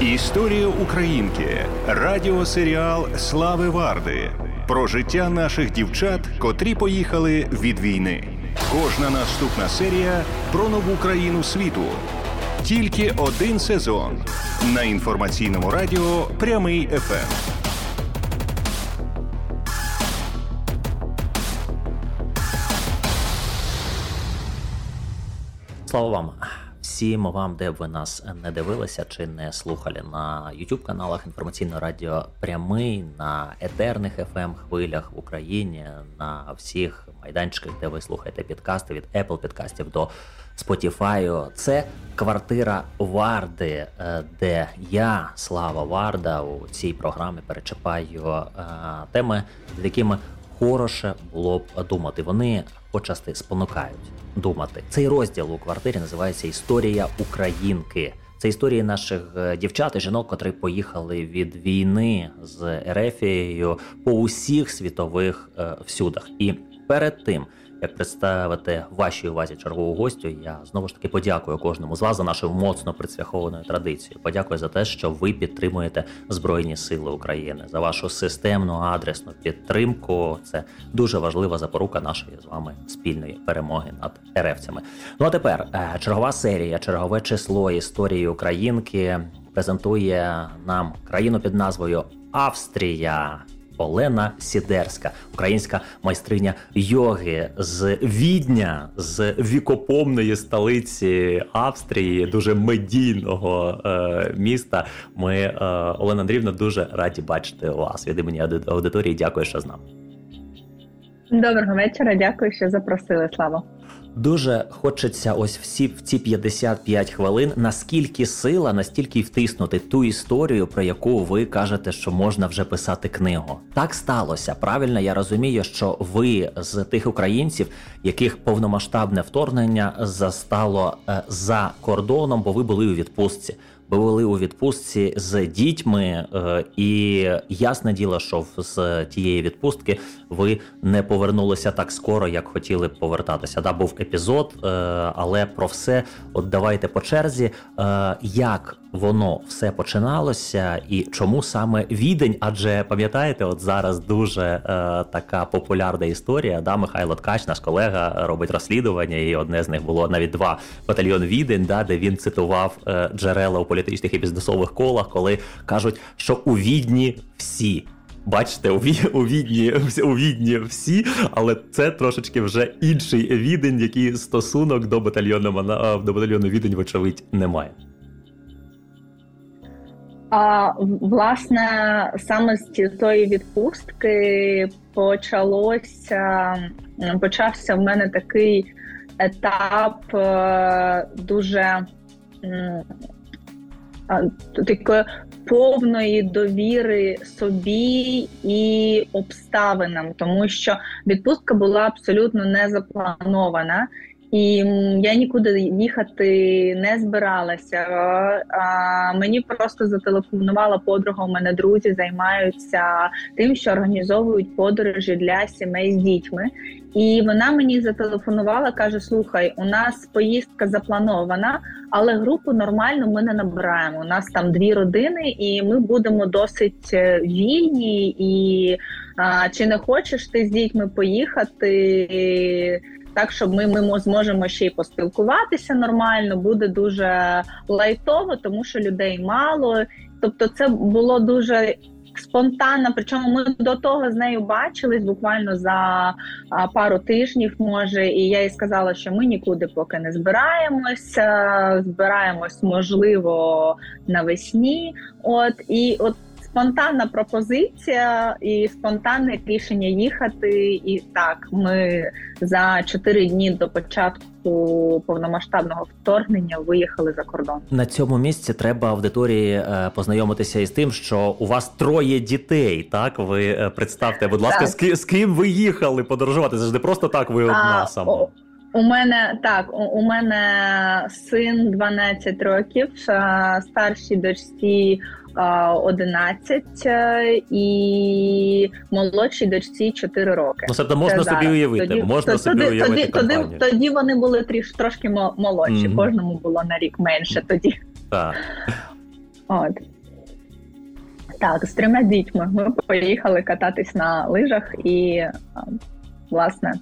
Історія Українки. Радіосеріал Слави Варди про життя наших дівчат, котрі поїхали від війни. Кожна наступна серія про нову країну світу. Тільки один сезон на інформаційному радіо Прямий ефект. Слава вам всім вам, де б ви нас не дивилися чи не слухали на youtube каналах інформаційного радіо прямий на етерних fm хвилях в Україні, на всіх майданчиках, де ви слухаєте підкасти від Apple підкастів до Spotify. Це квартира Варди, е, де я, Слава Варда, у цій програмі перечіпаю е, теми, з якими хороше було б думати. Вони почасти спонукають думати. Цей розділ у квартирі називається Історія Українки. Це історії наших е, дівчат і жінок, котрі поїхали від війни з Ерефією по усіх світових е, всюдах. І перед тим як представити вашій увазі чергову гостю, я знову ж таки подякую кожному з вас за нашу моцно присвяхованою традицією. Подякую за те, що ви підтримуєте Збройні Сили України, за вашу системну адресну підтримку. Це дуже важлива запорука нашої з вами спільної перемоги над ерефцями. Ну а тепер е, чергова серія, чергове число історії Українки презентує нам країну під назвою Австрія. Олена Сідерська, українська майстриня йоги з Відня, з вікопомної столиці Австрії, дуже медійного е, міста. Ми, е, Олена Андрівна дуже раді бачити вас від імені аудиторії. Дякую, що з нами. Доброго вечора. Дякую, що запросили. Слава. Дуже хочеться ось всі в ці 55 хвилин. Наскільки сила, настільки втиснути ту історію, про яку ви кажете, що можна вже писати книгу. Так сталося. Правильно, я розумію, що ви з тих українців, яких повномасштабне вторгнення застало е, за кордоном, бо ви були у відпустці були у відпустці з дітьми, е, і ясне діло, що з тієї відпустки ви не повернулися так скоро, як хотіли б повертатися. Да, був епізод, е, але про все от давайте по черзі. Е, як воно все починалося, і чому саме відень? Адже пам'ятаєте, от зараз дуже така популярна історія. Да, Михайло Ткач, наш колега, робить розслідування, і одне з них було навіть два батальйон Відень, да, де він цитував джерела у політичних і бізнесових колах, коли кажуть, що у відні всі. Бачите, у відні у відні всі, але це трошечки вже інший відень, який стосунок до батальйону до батальйону відень, вочевидь, немає. А власне саме з цієї відпустки почалося почався в мене такий етап е, дуже такої повної довіри собі і обставинам, тому що відпустка була абсолютно не запланована. І я нікуди їхати не збиралася. А Мені просто зателефонувала подруга. У мене друзі займаються тим, що організовують подорожі для сімей з дітьми. І вона мені зателефонувала, каже: Слухай, у нас поїздка запланована, але групу нормально ми не набираємо. У нас там дві родини, і ми будемо досить е, вільні. І а, чи не хочеш ти з дітьми поїхати? Так, щоб ми ми зможемо ще й поспілкуватися нормально, буде дуже лайтово, тому що людей мало. Тобто, це було дуже спонтанно. Причому ми до того з нею бачились буквально за пару тижнів, може, і я їй сказала, що ми нікуди поки не збираємося. Збираємось, можливо, навесні. От і от спонтанна пропозиція і спонтанне рішення їхати. І так, ми за чотири дні до початку. Повномасштабного вторгнення виїхали за кордон на цьому місці. Треба аудиторії е, познайомитися із тим, що у вас троє дітей. Так ви е, представте, будь ласка, з, з ким ви їхали подорожувати? Це ж не просто так. Ви одна сама. У мене так, у, у мене син 12 років, старшій дочці 11 е, і молодшій дочці 4 роки. Ну, це можна це собі зараз. уявити. Тоді, можна тоді, собі тоді, уявити тоді, тоді, тоді вони були тріш, трошки молодші, mm-hmm. кожному було на рік менше тоді. Так. От. Так, з трьома дітьми ми поїхали кататись на лижах і, власне,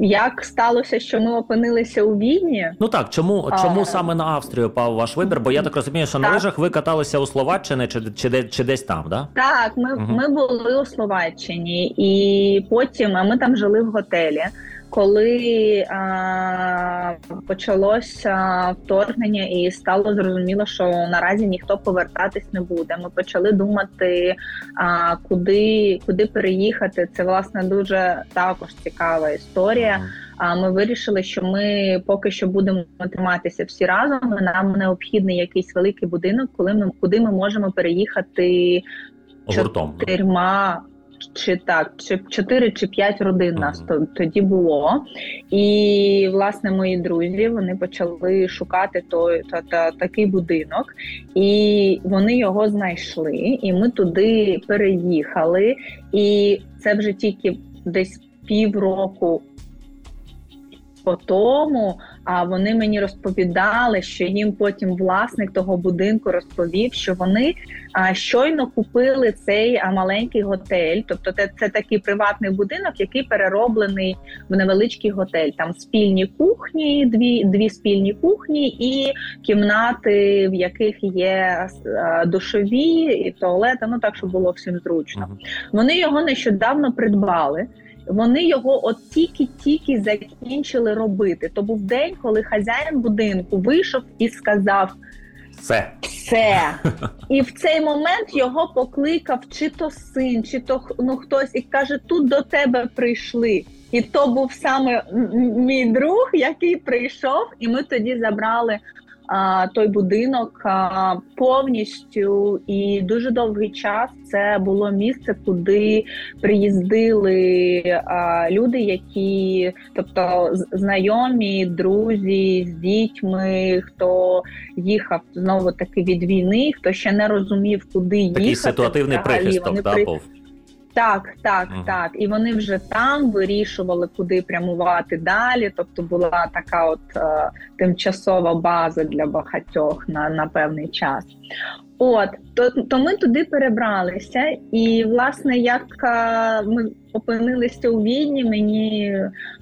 як сталося, що ми опинилися у Відні? Ну так, чому чому саме на Австрію пав ваш вибір? Бо я так розумію, що так. на лижах ви каталися у Словаччині чи чи, чи десь там, да? Так, ми угу. ми були у Словаччині, і потім ми там жили в готелі коли а, почалося вторгнення, і стало зрозуміло, що наразі ніхто повертатись не буде. Ми почали думати, а, куди куди переїхати. Це власне дуже також цікава історія. А ми вирішили, що ми поки що будемо триматися всі разом. Нам необхідний якийсь великий будинок, коли ми куди ми можемо переїхати чотирма чи так, чи 4 чи 5 родин нас тоді було. І власне мої друзі вони почали шукати той та, та такий будинок, і вони його знайшли. І ми туди переїхали. І це вже тільки десь півроку по тому, а вони мені розповідали, що їм потім власник того будинку розповів, що вони а, щойно купили цей а, маленький готель. Тобто, це, це такий приватний будинок, який перероблений в невеличкий готель. Там спільні кухні, дві дві спільні кухні і кімнати, в яких є а, душові і туалети. Ну так щоб було всім зручно. Вони його нещодавно придбали. Вони його от тільки-тільки закінчили робити. То був день, коли хазяїн будинку вийшов і сказав: все. Все. І в цей момент його покликав чи то син, чи то ну хтось і каже: тут до тебе прийшли. І то був саме мій друг, який прийшов, і ми тоді забрали той будинок повністю і дуже довгий час це було місце, куди приїздили люди, які, тобто знайомі, друзі з дітьми, хто їхав знову таки від війни, хто ще не розумів, куди їхати. Такий ситуативний прихисток, да, був. Так, так, ага. так. І вони вже там вирішували, куди прямувати далі. Тобто була така от е, тимчасова база для багатьох на на певний час. От, то то ми туди перебралися, і власне, як е, ми опинилися у Відні, мені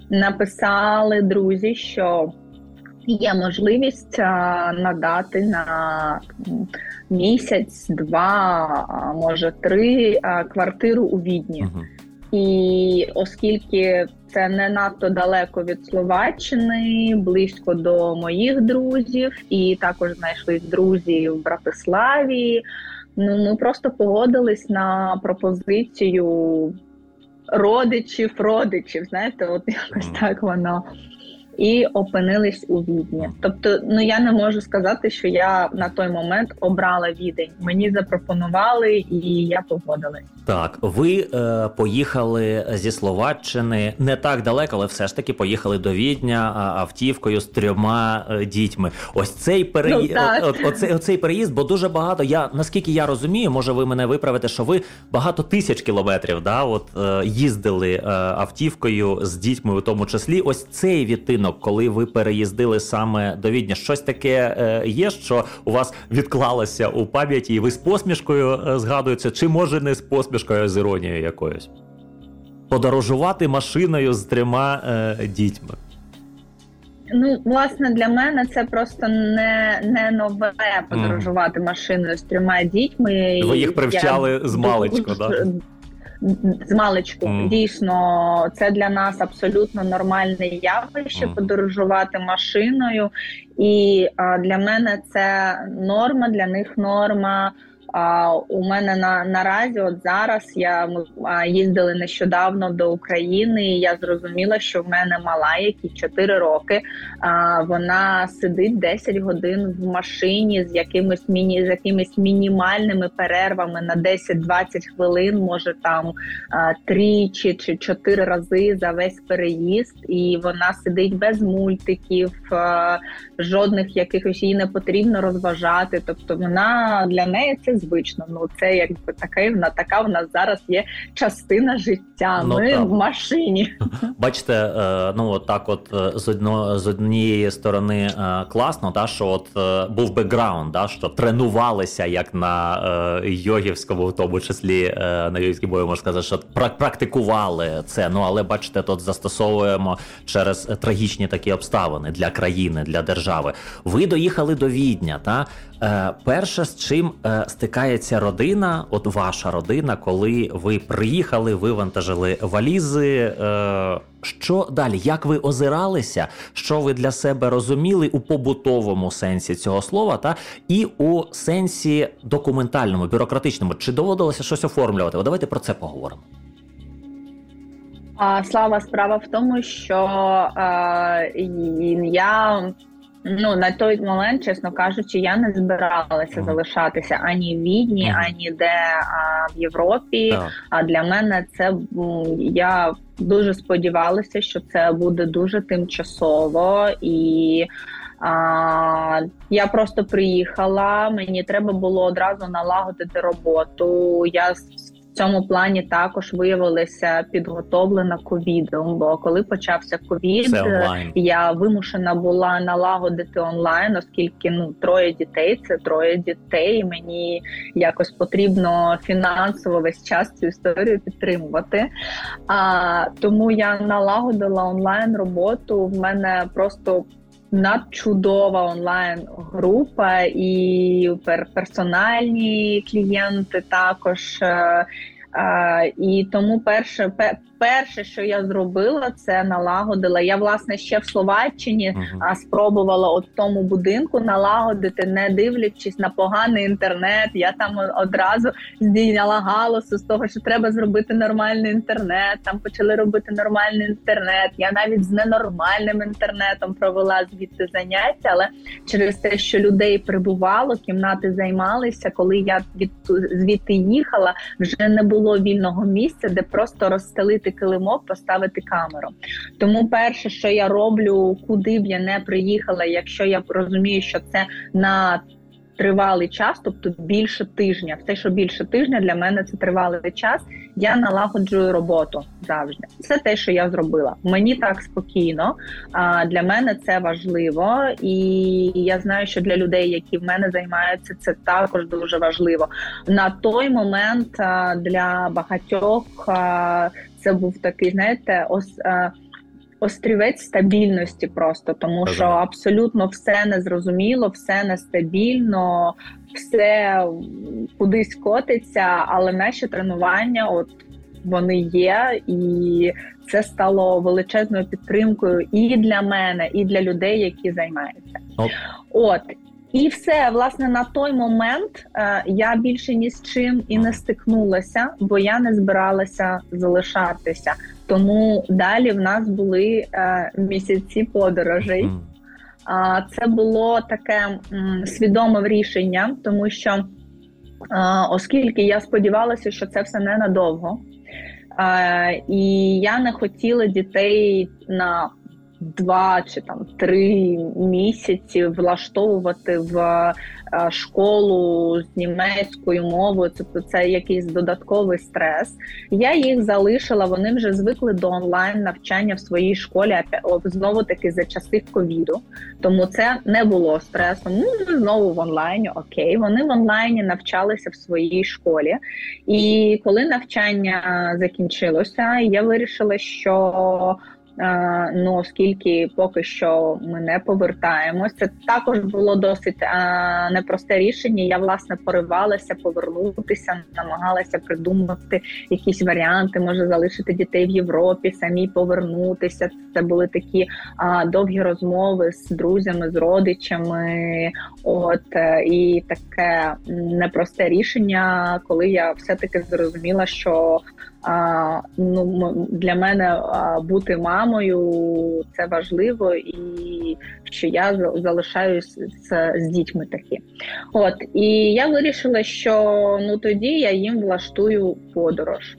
написали друзі, що є можливість а, надати на місяць, два, може три квартиру у відні. Uh-huh. І оскільки це не надто далеко від Словаччини, близько до моїх друзів, і також знайшли друзі в Братиславі. Ну ми просто погодились на пропозицію родичів, родичів. Знаєте, от якось так воно і опинились у відні. Тобто, ну я не можу сказати, що я на той момент обрала відень. Мені запропонували, і я погодилась. Так, ви е, поїхали зі Словаччини не так далеко, але все ж таки поїхали до Відня автівкою з трьома е, дітьми. Ось цей переїзд, ну, оцей, оцей переїзд, бо дуже багато. Я наскільки я розумію, може ви мене виправите, що ви багато тисяч кілометрів да, от е, їздили е, автівкою з дітьми, у тому числі. Ось цей відтинок відпочинок, коли ви переїздили саме до Відня? Щось таке е, є, що у вас відклалося у пам'яті, і ви з посмішкою е, згадуєте, чи може не з посмішкою, а з іронією якоюсь? Подорожувати машиною з трьома е, дітьми. Ну, власне, для мене це просто не не нове подорожувати mm. машиною з трьома дітьми. Ви їх привчали Я з маличку, так? З маличку. Mm. Дійсно, це для нас абсолютно нормальне явище mm. подорожувати машиною, і а, для мене це норма, для них норма. А у мене на наразі, от зараз я ми їздили нещодавно до України. і Я зрозуміла, що в мене мала, які 4 роки. А вона сидить 10 годин в машині з якимись міні з якимись мінімальними перервами на 10-20 хвилин, може там 3 чи, 4 рази за весь переїзд, і вона сидить без мультиків, жодних якихось їй не потрібно розважати. Тобто, вона для неї це незвично. Ну це якби таке на така в нас зараз є частина життя. Ну, Ми так. в машині. Бачите, е, ну от так, от е, з одно з однієї сторони е, класно, та що от був бекграунд, да, що тренувалися як на йогівському, в тому числі на йогівській бою, можна сказати, що практикували це. Ну але бачите, тут застосовуємо через трагічні такі обставини для країни, для держави. Ви доїхали до Відня, та е, перше з чим е, стикається родина, от ваша родина, коли ви приїхали, вивантажили валізи. Е, що далі? Як ви озиралися? Що ви для себе розуміли у побутовому сенсі цього слова, та і у сенсі документальному, бюрократичному? Чи доводилося щось оформлювати? О, давайте про це поговоримо. А, Слава справа в тому, що е, я ну на той момент, чесно кажучи, я не збиралася залишатися ані в Відні, ані де а, в Європі. А для мене це я дуже сподівалася, що це буде дуже тимчасово і. А, Я просто приїхала. Мені треба було одразу налагодити роботу. Я цьому плані також виявилася підготовлена ковідом. Бо коли почався ковід, я вимушена була налагодити онлайн, оскільки ну троє дітей це троє дітей. Мені якось потрібно фінансово весь час цю історію підтримувати. А тому я налагодила онлайн роботу. В мене просто надчудова онлайн група і персональні клієнти також. Е, і тому перше перше, що я зробила, це налагодила. Я власне ще в Словаччині uh-huh. спробувала от тому будинку налагодити, не дивлячись на поганий інтернет. Я там одразу здійняла галасу з того, що треба зробити нормальний інтернет. Там почали робити нормальний інтернет. Я навіть з ненормальним інтернетом провела звідти заняття, але через те, що людей прибувало, кімнати займалися. Коли я від звідти їхала, вже не було вільного місця, де просто розстелити поставити килимок, поставити камеру. Тому перше, що я роблю, куди б я не приїхала, якщо я розумію, що це на Тривалий час, тобто більше тижня. Все, що більше тижня, для мене це тривалий час. Я налагоджую роботу завжди. Це те, що я зробила. Мені так спокійно. А для мене це важливо, і я знаю, що для людей, які в мене займаються, це також дуже важливо. На той момент для багатьох це був такий, знаєте, ос. Острівець стабільності просто, тому що абсолютно все незрозуміло, все нестабільно, все кудись котиться, але наші тренування, от вони є, і це стало величезною підтримкою і для мене, і для людей, які займаються. От, от. І все, власне, на той момент е, я більше ні з чим і не стикнулася, бо я не збиралася залишатися. Тому далі в нас були е, місяці подорожей. Це було таке свідоме рішення, тому що е, оскільки я сподівалася, що це все ненадовго, е, і я не хотіла дітей на два чи там три місяці влаштовувати в е, школу з німецькою мовою, тобто це якийсь додатковий стрес. Я їх залишила. Вони вже звикли до онлайн навчання в своїй школі. знову таки за часи ковіду. Тому це не було стресом. Ну ми знову в онлайні. Окей, вони в онлайні навчалися в своїй школі. І коли навчання закінчилося, я вирішила, що Ну оскільки поки що ми не повертаємося, це також було досить непросте рішення. Я власне поривалася повернутися, намагалася придумати якісь варіанти, може залишити дітей в Європі, самі повернутися. Це були такі довгі розмови з друзями, з родичами. От е, і таке непросте рішення, коли я все таки зрозуміла, що а, ну, Для мене а, бути мамою це важливо, і що я залишаюсь з, з дітьми такі. От і я вирішила, що ну тоді я їм влаштую подорож.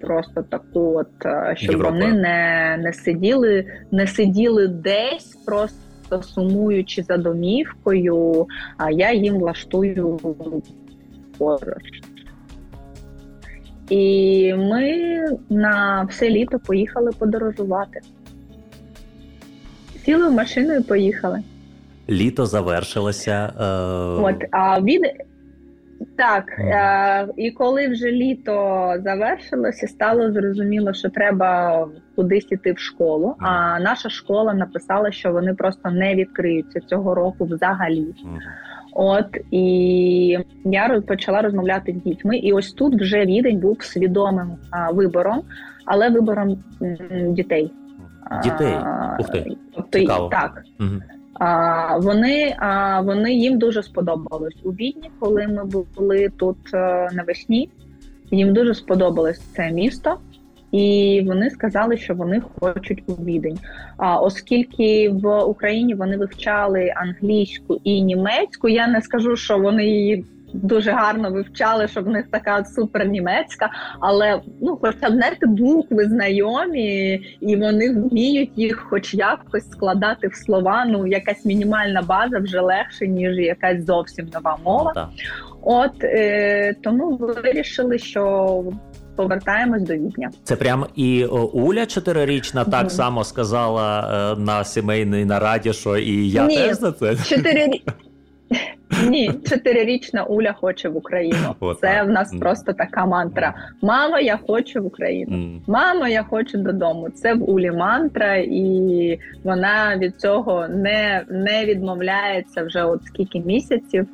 Просто таку, от щоб Європа. вони не не сиділи, не сиділи десь, просто сумуючи за домівкою. А я їм влаштую поруч. І ми на все літо поїхали подорожувати. Сіли в машину і поїхали. Літо завершилося. Е... От, а від... Так, е... і коли вже літо завершилося, стало зрозуміло, що треба кудись іти в школу. А наша школа написала, що вони просто не відкриються цього року взагалі. От і я почала розмовляти з дітьми. І ось тут вже відень був свідомим а, вибором, але вибором м, дітей. Дітей Ух ти. Тобто Цікаво. так. Угу. А, Вони а, вони їм дуже сподобалось у відні, коли ми були тут а, е, навесні. Їм дуже сподобалось це місто і вони сказали, що вони хочуть у відень. А оскільки в Україні вони вивчали англійську і німецьку, я не скажу, що вони її. Дуже гарно вивчали, щоб в них така супер німецька, але ну, хоча б знаєте, букви знайомі, і вони вміють їх, хоч якось складати в слова. Ну, якась мінімальна база вже легше, ніж якась зовсім нова мова. Ну, От е, тому вирішили, що повертаємось до відня. Це прям і Уля чотирирічна mm-hmm. так само сказала е, на сімейній нараді, що і я Ні, теж за це. Чотири... Ні, чотирирічна Уля хоче в Україну. Це так. в нас mm. просто така мантра. Мама, я хочу в Україну. Mm. Мама, я хочу додому. Це в Улі мантра, і вона від цього не не відмовляється вже от скільки місяців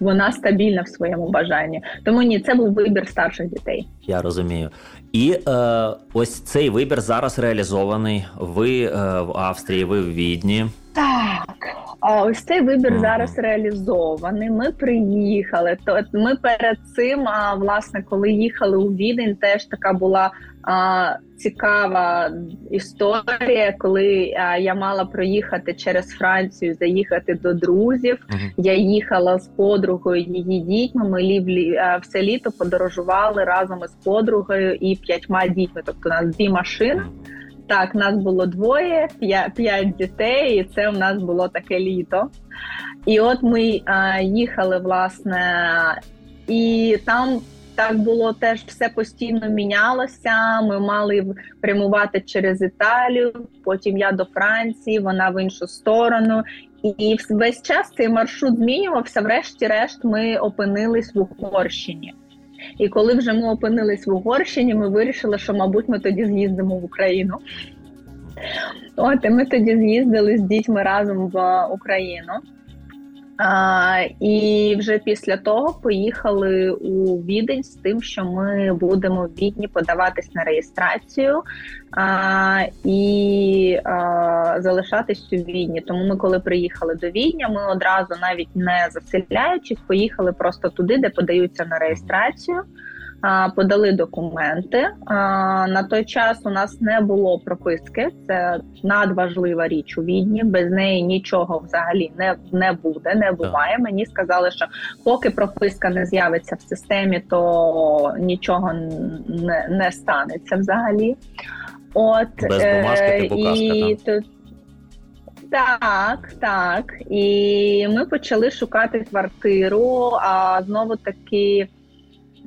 вона стабільна в своєму бажанні. Тому ні, це був вибір старших дітей. Я розумію. І е, ось цей вибір зараз реалізований. Ви е, в Австрії, ви в Відні. Так. А ось цей вибір mm-hmm. зараз реалізований. Ми приїхали. То ми перед цим, а власне, коли їхали у Відень, теж така була цікава історія, коли а, я мала проїхати через Францію, заїхати до друзів. Mm-hmm. Я їхала з подругою її дітьми. Ми лівлі все літо подорожували разом із подругою і п'ятьма дітьми. Тобто у нас дві машини. Так, нас було двоє, п'ять дітей, і це у нас було таке літо. І от ми а, їхали, власне, і там так було теж все постійно мінялося. Ми мали прямувати через Італію, потім я до Франції, вона в іншу сторону. І весь час цей маршрут змінювався. Врешті-решт, ми опинились в Угорщині. І коли вже ми опинились в Угорщині, ми вирішили, що, мабуть, ми тоді з'їздимо в Україну. От і ми тоді з'їздили з дітьми разом в Україну. А, І вже після того поїхали у відень з тим, що ми будемо в відні подаватись на реєстрацію а, і а, залишатись у відні. Тому ми, коли приїхали до відня, ми одразу навіть не заселяючись, поїхали просто туди, де подаються на реєстрацію подали документи. На той час у нас не було прописки. Це надважлива річ у відні. Без неї нічого взагалі не не буде, не буває. Мені сказали, що поки прописка не з'явиться в системі, то нічого не не станеться взагалі. От без бумажки типу і тут. Так, так. І ми почали шукати квартиру. А знову таки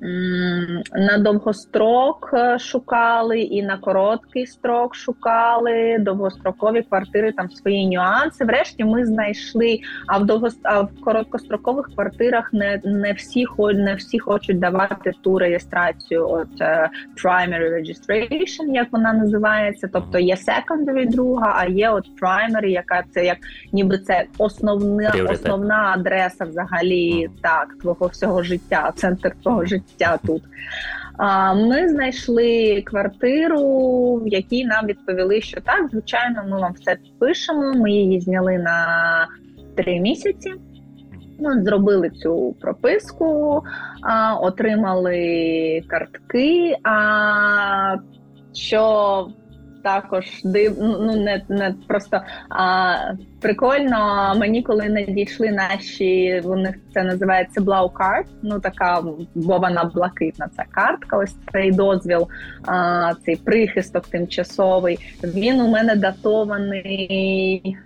на довгострок е, шукали і на короткий строк шукали довгострокові квартири, там свої нюанси. Врешті ми знайшли. А в довго а в короткострокових квартирах не не всі не всі хочуть давати ту реєстрацію. От uh, primary registration, як вона називається. Тобто є secondary друга, а є от primary, яка це як ніби це основна основна адреса взагалі так твого всього життя, центр твого життя життя тут. Ми знайшли квартиру, в якій нам відповіли, що так, звичайно, ми вам все пишемо. Ми її зняли на три місяці. Ну, Зробили цю прописку, а, отримали картки. А що також див... Ну, ну не не просто а, прикольно. Мені коли надійшли наші, у них це називається Card, Ну така бо блакитна. Ця картка. Ось цей дозвіл, а, цей прихисток тимчасовий. Він у мене датований.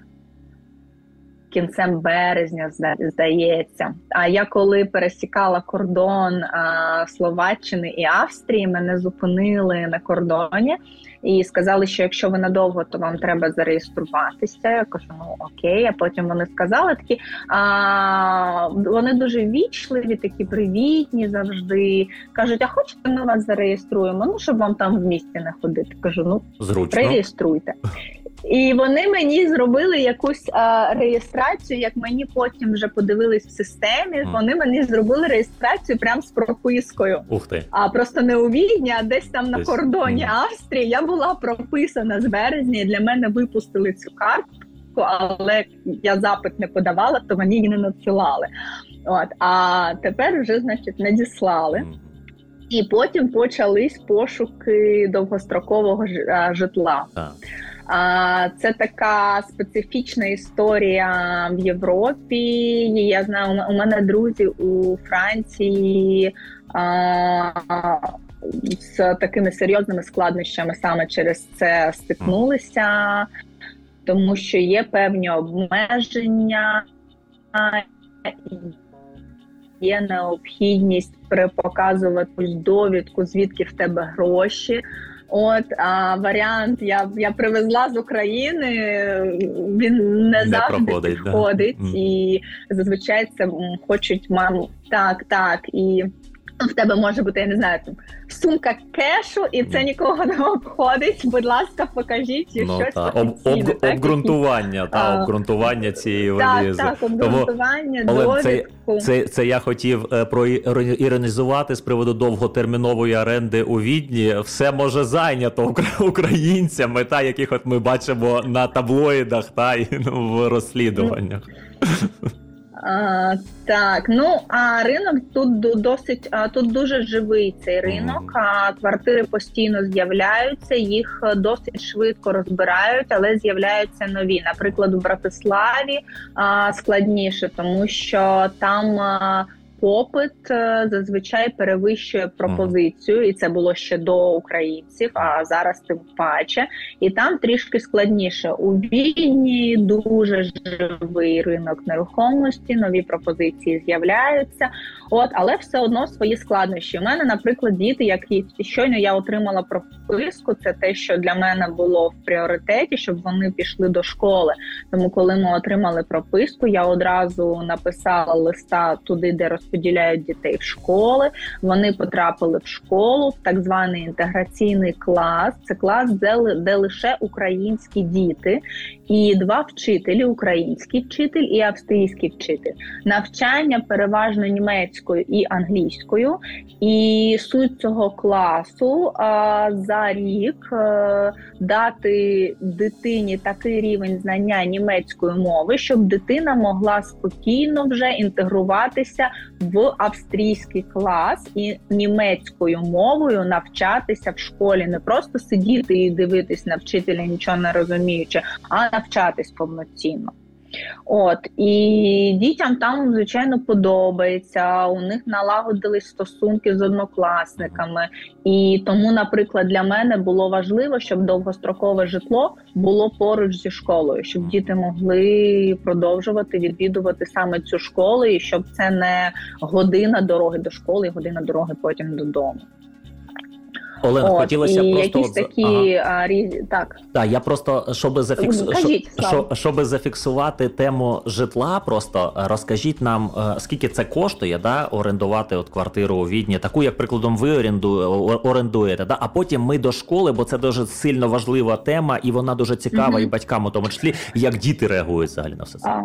кінцем березня, здається. А я коли пересікала кордон а, Словаччини і Австрії, мене зупинили на кордоні і сказали, що якщо ви надовго, то вам треба зареєструватися. Я кажу, ну окей. А потім вони сказали такі, а вони дуже вічливі, такі привітні завжди. кажуть, а хочете ми вас зареєструємо? Ну щоб вам там в місті не ходити. Кажу, ну Зручно. реєструйте. І вони мені зробили якусь а, реєстрацію, як мені потім вже подивились в системі. Mm. Вони мені зробили реєстрацію прямо з пропискою. Ух ти. А просто не у Відні, а десь там на кордоні mm. Австрії. Я була прописана з березня. і Для мене випустили цю картку, але я запит не подавала, то мені її не надсилали. От а тепер вже, значить, надіслали. Mm. І потім почались пошуки довгострокового житла. Так. Це така специфічна історія в Європі. Я знаю, у мене друзі у Франції з такими серйозними складнощами саме через це стикнулися, тому що є певні обмеження. Є необхідність перепоказувати довідку, звідки в тебе гроші. От а варіант я я привезла з України. Він не, не завжди проходить, підходить, да? і зазвичай це хочуть мам так, так і в тебе може бути, я не знаю, там сумка кешу, і це нікого не обходить. Будь ласка, покажіть ну, щось та. Об, об, так, обґрунтування та обґрунтування цієї валізи. Так, так, обґрунтування, Тому, це, це, це я хотів е, проіронізувати з приводу довготермінової оренди у відні. Все може зайнято українцями, та яких от ми бачимо на таблоїдах та і ну, в розслідуваннях. А, Так, ну а ринок тут досить а, тут дуже живий цей ринок. А квартири постійно з'являються, їх досить швидко розбирають, але з'являються нові. Наприклад, у Братиславі а, складніше, тому що там. А, попит е, зазвичай перевищує пропозицію, і це було ще до українців. А зараз тим паче, і там трішки складніше у війні. Дуже живий ринок нерухомості, нові пропозиції з'являються. От, але все одно свої складнощі. У мене, наприклад, діти, які щойно я отримала прописку, це те, що для мене було в пріоритеті, щоб вони пішли до школи. Тому, коли ми отримали прописку, я одразу написала листа туди, де розподіляють дітей в школи. Вони потрапили в школу в так званий інтеграційний клас. Це клас, де, де лише українські діти, і два вчителі: український вчитель і австрійський вчитель. Навчання переважно німецькою і англійською. І суть цього класу а, за рік а, е, дати дитині такий рівень знання німецької мови, щоб дитина могла спокійно вже інтегруватися в австрійський клас і німецькою мовою навчатися в школі, не просто сидіти і дивитись на вчителя, нічого не розуміючи, а навчатись повноцінно. От і дітям там звичайно подобається. У них налагодились стосунки з однокласниками, і тому, наприклад, для мене було важливо, щоб довгострокове житло було поруч зі школою, щоб діти могли продовжувати відвідувати саме цю школу, і щоб це не година дороги до школи, година дороги потім додому. Олена, От, хотілося і просто якісь такі ага. різні так. Так, я просто щоб зафікс... Кажіть, щоб, щоб зафіксувати тему житла, просто розкажіть нам, е, скільки це коштує, да, орендувати от квартиру у відні, таку, як прикладом, ви оренду... орендуєте, да, а потім ми до школи, бо це дуже сильно важлива тема, і вона дуже цікава, mm і батькам у тому числі, як діти реагують взагалі на все це. А.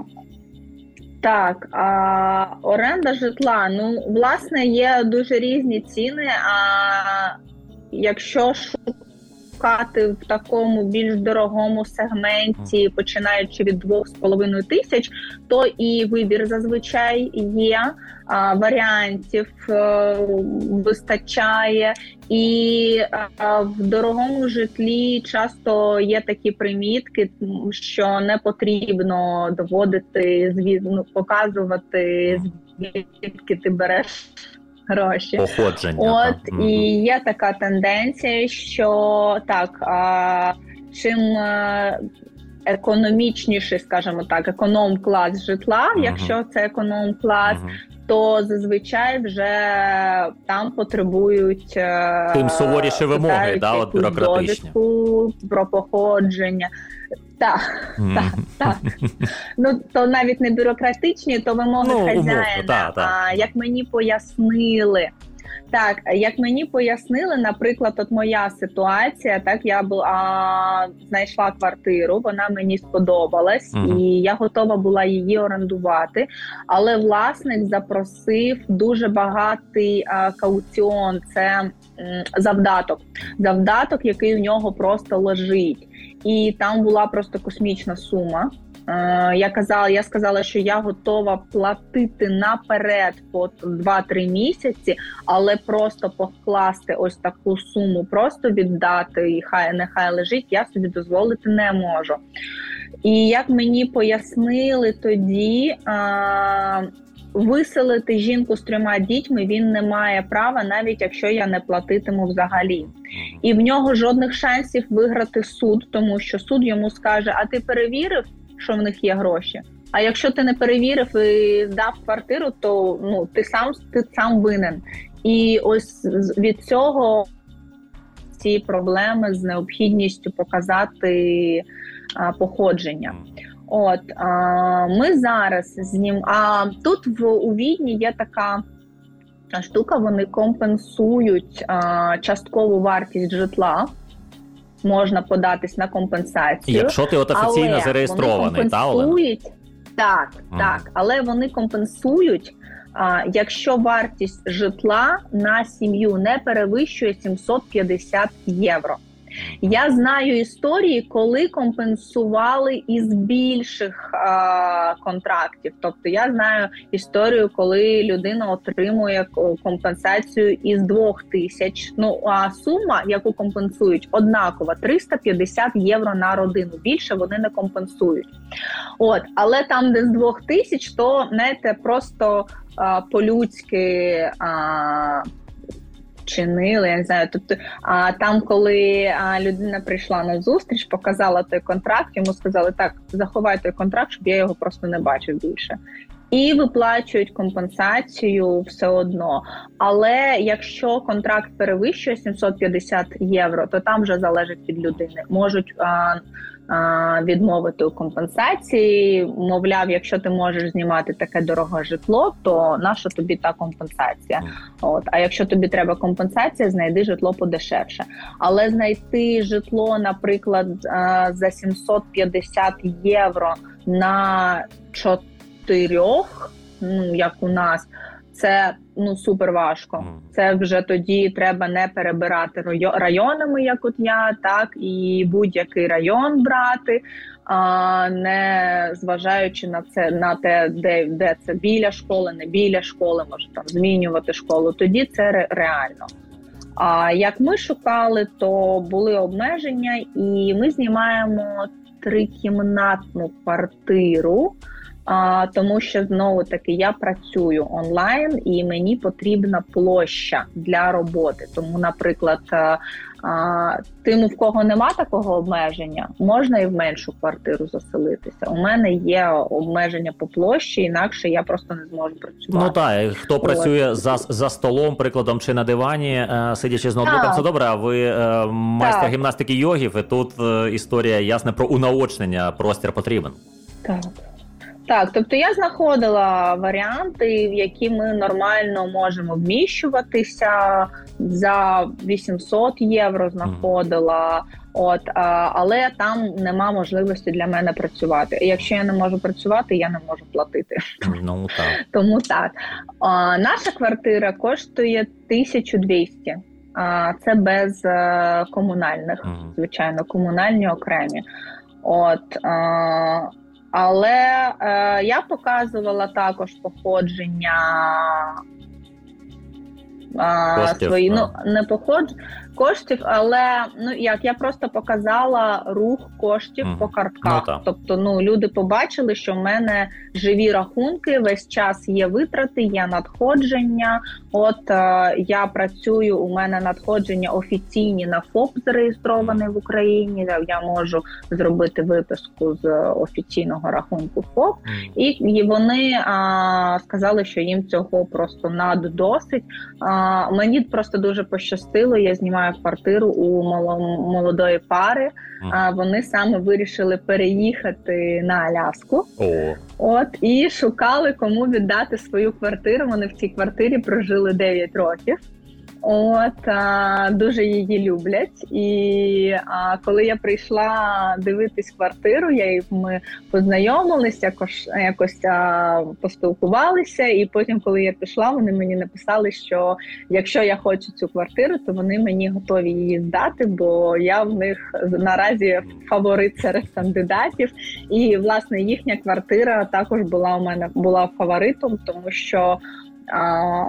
Так, а оренда житла. Ну, власне, є дуже різні ціни. А якщо шукати в такому більш дорогому сегменті, починаючи від 2,5 тисяч, то і вибір зазвичай є. А, варіантів а, е, вистачає, і а, в дорогому житлі часто є такі примітки, що не потрібно доводити звісно, показувати звідки ти береш гроші. Походження. От так. і є така тенденція, що так а, чим а, економічніший, скажімо так, економ-клас житла. Uh-huh. Якщо це економ-клас, uh-huh. то зазвичай вже там потребують е, тим суворіші вимоги, да, от бюрократичні про походження. Так, mm. так, так. Ну то навіть не бюрократичні, то вимоги ну, хазяїна. Умовно, а як мені пояснили, так, як мені пояснили, наприклад, от моя ситуація, так я була знайшла квартиру, вона мені сподобалась, uh-huh. і я готова була її орендувати. Але власник запросив дуже багатий а, кауціон. Це м, завдаток, завдаток, який в нього просто лежить, і там була просто космічна сума. Е, я казала, я сказала, що я готова платити наперед по 2-3 місяці, але просто покласти ось таку суму, просто віддати і хай нехай лежить. Я собі дозволити не можу. І як мені пояснили тоді. Виселити жінку з трьома дітьми він не має права, навіть якщо я не платитиму взагалі, і в нього жодних шансів виграти суд, тому що суд йому скаже: А ти перевірив, що в них є гроші. А якщо ти не перевірив і здав квартиру, то ну ти сам ти сам винен. І ось від цього ці проблеми з необхідністю показати а, походження. От а, ми зараз знім. А тут в у Відні є така штука. Вони компенсують а, часткову вартість житла можна податись на компенсацію. Якщо ти от офіційно але зареєстрований, та Олена? Так, mm. так, але вони компенсують, а, якщо вартість житла на сім'ю не перевищує 750 євро. Я знаю історії, коли компенсували із більших а, контрактів. Тобто я знаю історію, коли людина отримує компенсацію із двох тисяч. Ну а сума, яку компенсують, однакова 350 євро на родину. Більше вони не компенсують. От, але там, де з двох тисяч, то знаєте, просто а, по-людськи. А, чинили. Я не знаю, тобто а там, коли людина прийшла на зустріч, показала той контракт, йому сказали, так заховай той контракт, щоб я його просто не бачив більше. І виплачують компенсацію все одно. Але якщо контракт перевищує 750 євро, то там вже залежить від людини. Можуть а, відмовити у компенсації. Мовляв, якщо ти можеш знімати таке дороге житло, то наша тобі та компенсація? От а якщо тобі треба компенсація, знайди житло подешевше. Але знайти житло, наприклад, за 750 євро на чотирьох, ну як у нас це ну супер важко. Це вже тоді треба не перебирати районами, як от я, так і будь-який район брати, а не зважаючи на це на те, де де це біля школи, не біля школи, може там змінювати школу. Тоді це ре реально. А як ми шукали, то були обмеження, і ми знімаємо трикімнатну квартиру. А, Тому що знову таки я працюю онлайн і мені потрібна площа для роботи. Тому, наприклад, а, тим, в кого нема такого обмеження, можна і в меншу квартиру заселитися. У мене є обмеження по площі, інакше я просто не зможу працювати. Ну так, хто працює за за столом, прикладом чи на дивані, е, сидячи з ноутбуком, це добре. А ви е, майстер так. гімнастики йогів, і тут е, історія ясна про унаочнення простір потрібен. Так. Так, тобто я знаходила варіанти, в які ми нормально можемо вміщуватися за 800 євро. Знаходила, от але там нема можливості для мене працювати. І Якщо я не можу працювати, я не можу платити. Ну так тому так А, наша квартира коштує 1200. А це без е, комунальних, звичайно, комунальні окремі. От. А, але е, я показувала також походження е, свої, ну не походж, коштів, але ну як я просто показала рух коштів mm. по картках. Ну, тобто, ну люди побачили, що в мене живі рахунки, весь час є витрати, є надходження. От е, я працюю. У мене надходження офіційні на ФОП зареєстрований в Україні. Я можу зробити виписку з офіційного рахунку ФОП, mm. і, і вони а, сказали, що їм цього просто наддосить. А, Мені просто дуже пощастило. Я знімаю квартиру у молодої пари. А вони саме вирішили переїхати на Аляску. О. От і шукали кому віддати свою квартиру. Вони в цій квартирі прожили 9 років. От а, дуже її люблять. І а, коли я прийшла дивитись квартиру, я ми познайомилися, якось якось а, поспілкувалися. І потім, коли я пішла, вони мені написали, що якщо я хочу цю квартиру, то вони мені готові її здати, бо я в них наразі фаворит серед кандидатів. І власне їхня квартира також була у мене була фаворитом, тому що.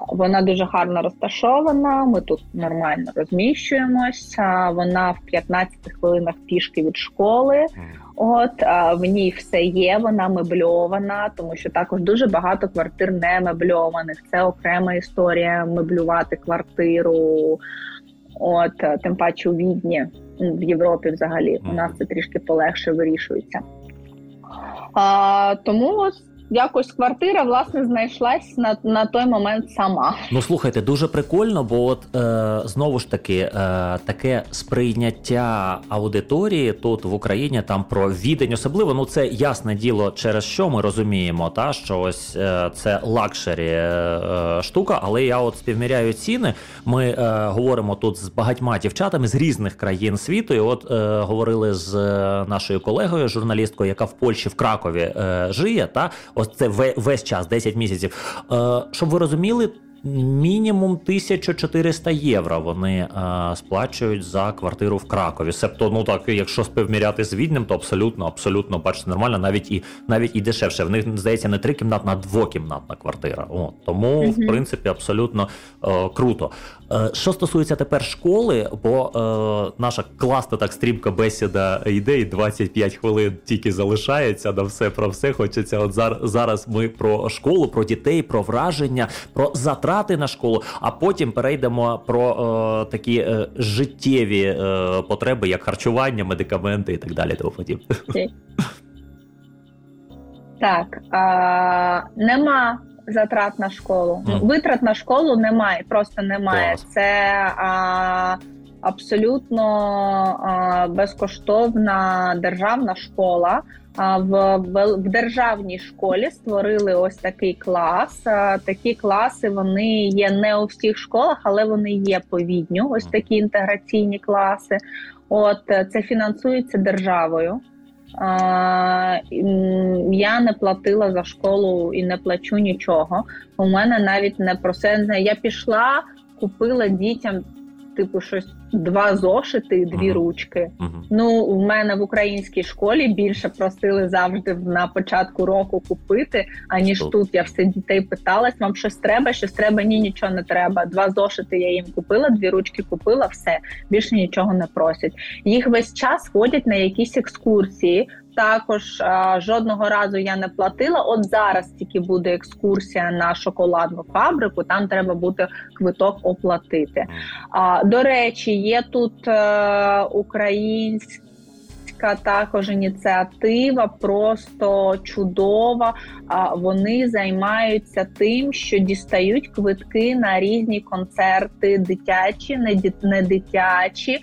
Вона дуже гарно розташована. Ми тут нормально розміщуємося. Вона в 15 хвилинах пішки від школи. От в ній все є. Вона мебльована, тому що також дуже багато квартир не мебльованих. Це окрема історія меблювати квартиру. От тим паче у Відні в Європі, взагалі, у нас це трішки полегше вирішується. А, Тому ось якось квартира власне знайшлась на на той момент сама. Ну слухайте, дуже прикольно, бо от е, знову ж таки е, таке сприйняття аудиторії тут в Україні там про Відень, особливо ну це ясне діло, через що ми розуміємо, та що ось е, це лакшері е, е, штука, але я от співміряю ціни. Ми е, говоримо тут з багатьма дівчатами з різних країн світу. і От говорили з нашою колегою, журналісткою, яка в Польщі в Кракові жиє, та ось це весь час, 10 місяців. Е, щоб ви розуміли, мінімум 1400 євро вони а, сплачують за квартиру в Кракові. Себто, ну так, якщо співміряти з Віднем, то абсолютно, абсолютно бачите, нормально, навіть і навіть і дешевше. В них здається не трикімнатна, а двокімнатна квартира. О, тому, mm в принципі, абсолютно о, круто. Е, що стосується тепер школи, бо е, наша класна так стрімка бесіда йде, і 25 хвилин тільки залишається на все про все. Хочеться, от зараз ми про школу, про дітей, про враження, про затрати на школу, а потім перейдемо про е, такі е, життєві е, потреби, як харчування, медикаменти і так далі. Тому подібне. Так а, нема затрат на школу. Mm. Витрат на школу немає, просто немає. Клас. Це а, абсолютно а, безкоштовна державна школа в, в державній школі створили ось такий клас. Такі класи вони є не у всіх школах, але вони є по відню. Ось такі інтеграційні класи. От це фінансується державою. Я не платила за школу і не плачу нічого. У мене навіть не про це. Я пішла, купила дітям типу, щось два зошити, дві uh-huh. ручки. Uh-huh. Ну, в мене в українській школі більше просили завжди на початку року купити, аніж uh-huh. тут. Я все дітей питалась, вам щось треба, щось треба, ні, нічого не треба. Два зошити я їм купила, дві ручки купила, все більше нічого не просять. Їх весь час ходять на якісь екскурсії також а, жодного разу я не платила. От зараз тільки буде екскурсія на шоколадну фабрику. Там треба буде квиток оплатити. А, До речі, є тут а, українські громадська також ініціатива, просто чудова. Вони займаються тим, що дістають квитки на різні концерти, дитячі, не дитячі,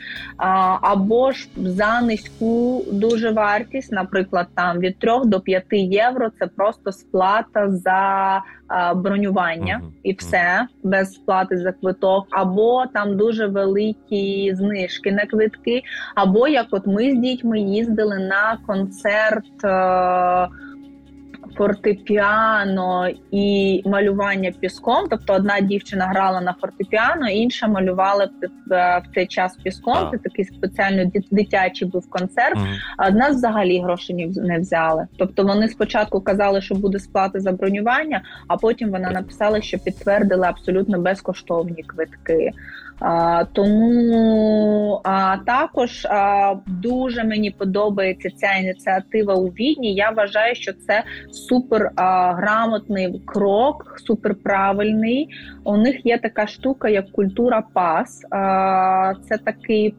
або ж за низьку дуже вартість, наприклад, там від 3 до 5 євро. Це просто сплата за бронювання uh-huh. і все без сплати за квиток, або там дуже великі знижки на квитки, або як от ми з дітьми їздили на концерт. Е- фортепіано і малювання піском. Тобто, одна дівчина грала на фортепіано, інша малювала в цей час піском. Це такий спеціально дитячий був концерт. А в нас взагалі грошей не взяли. Тобто вони спочатку казали, що буде сплата за бронювання, а потім вона написала, що підтвердили абсолютно безкоштовні квитки. Тому а, також а, дуже мені подобається ця ініціатива у відні. Я вважаю, що це супер а, грамотний крок, супер правильний. У них є така штука, як культура пас. Це такий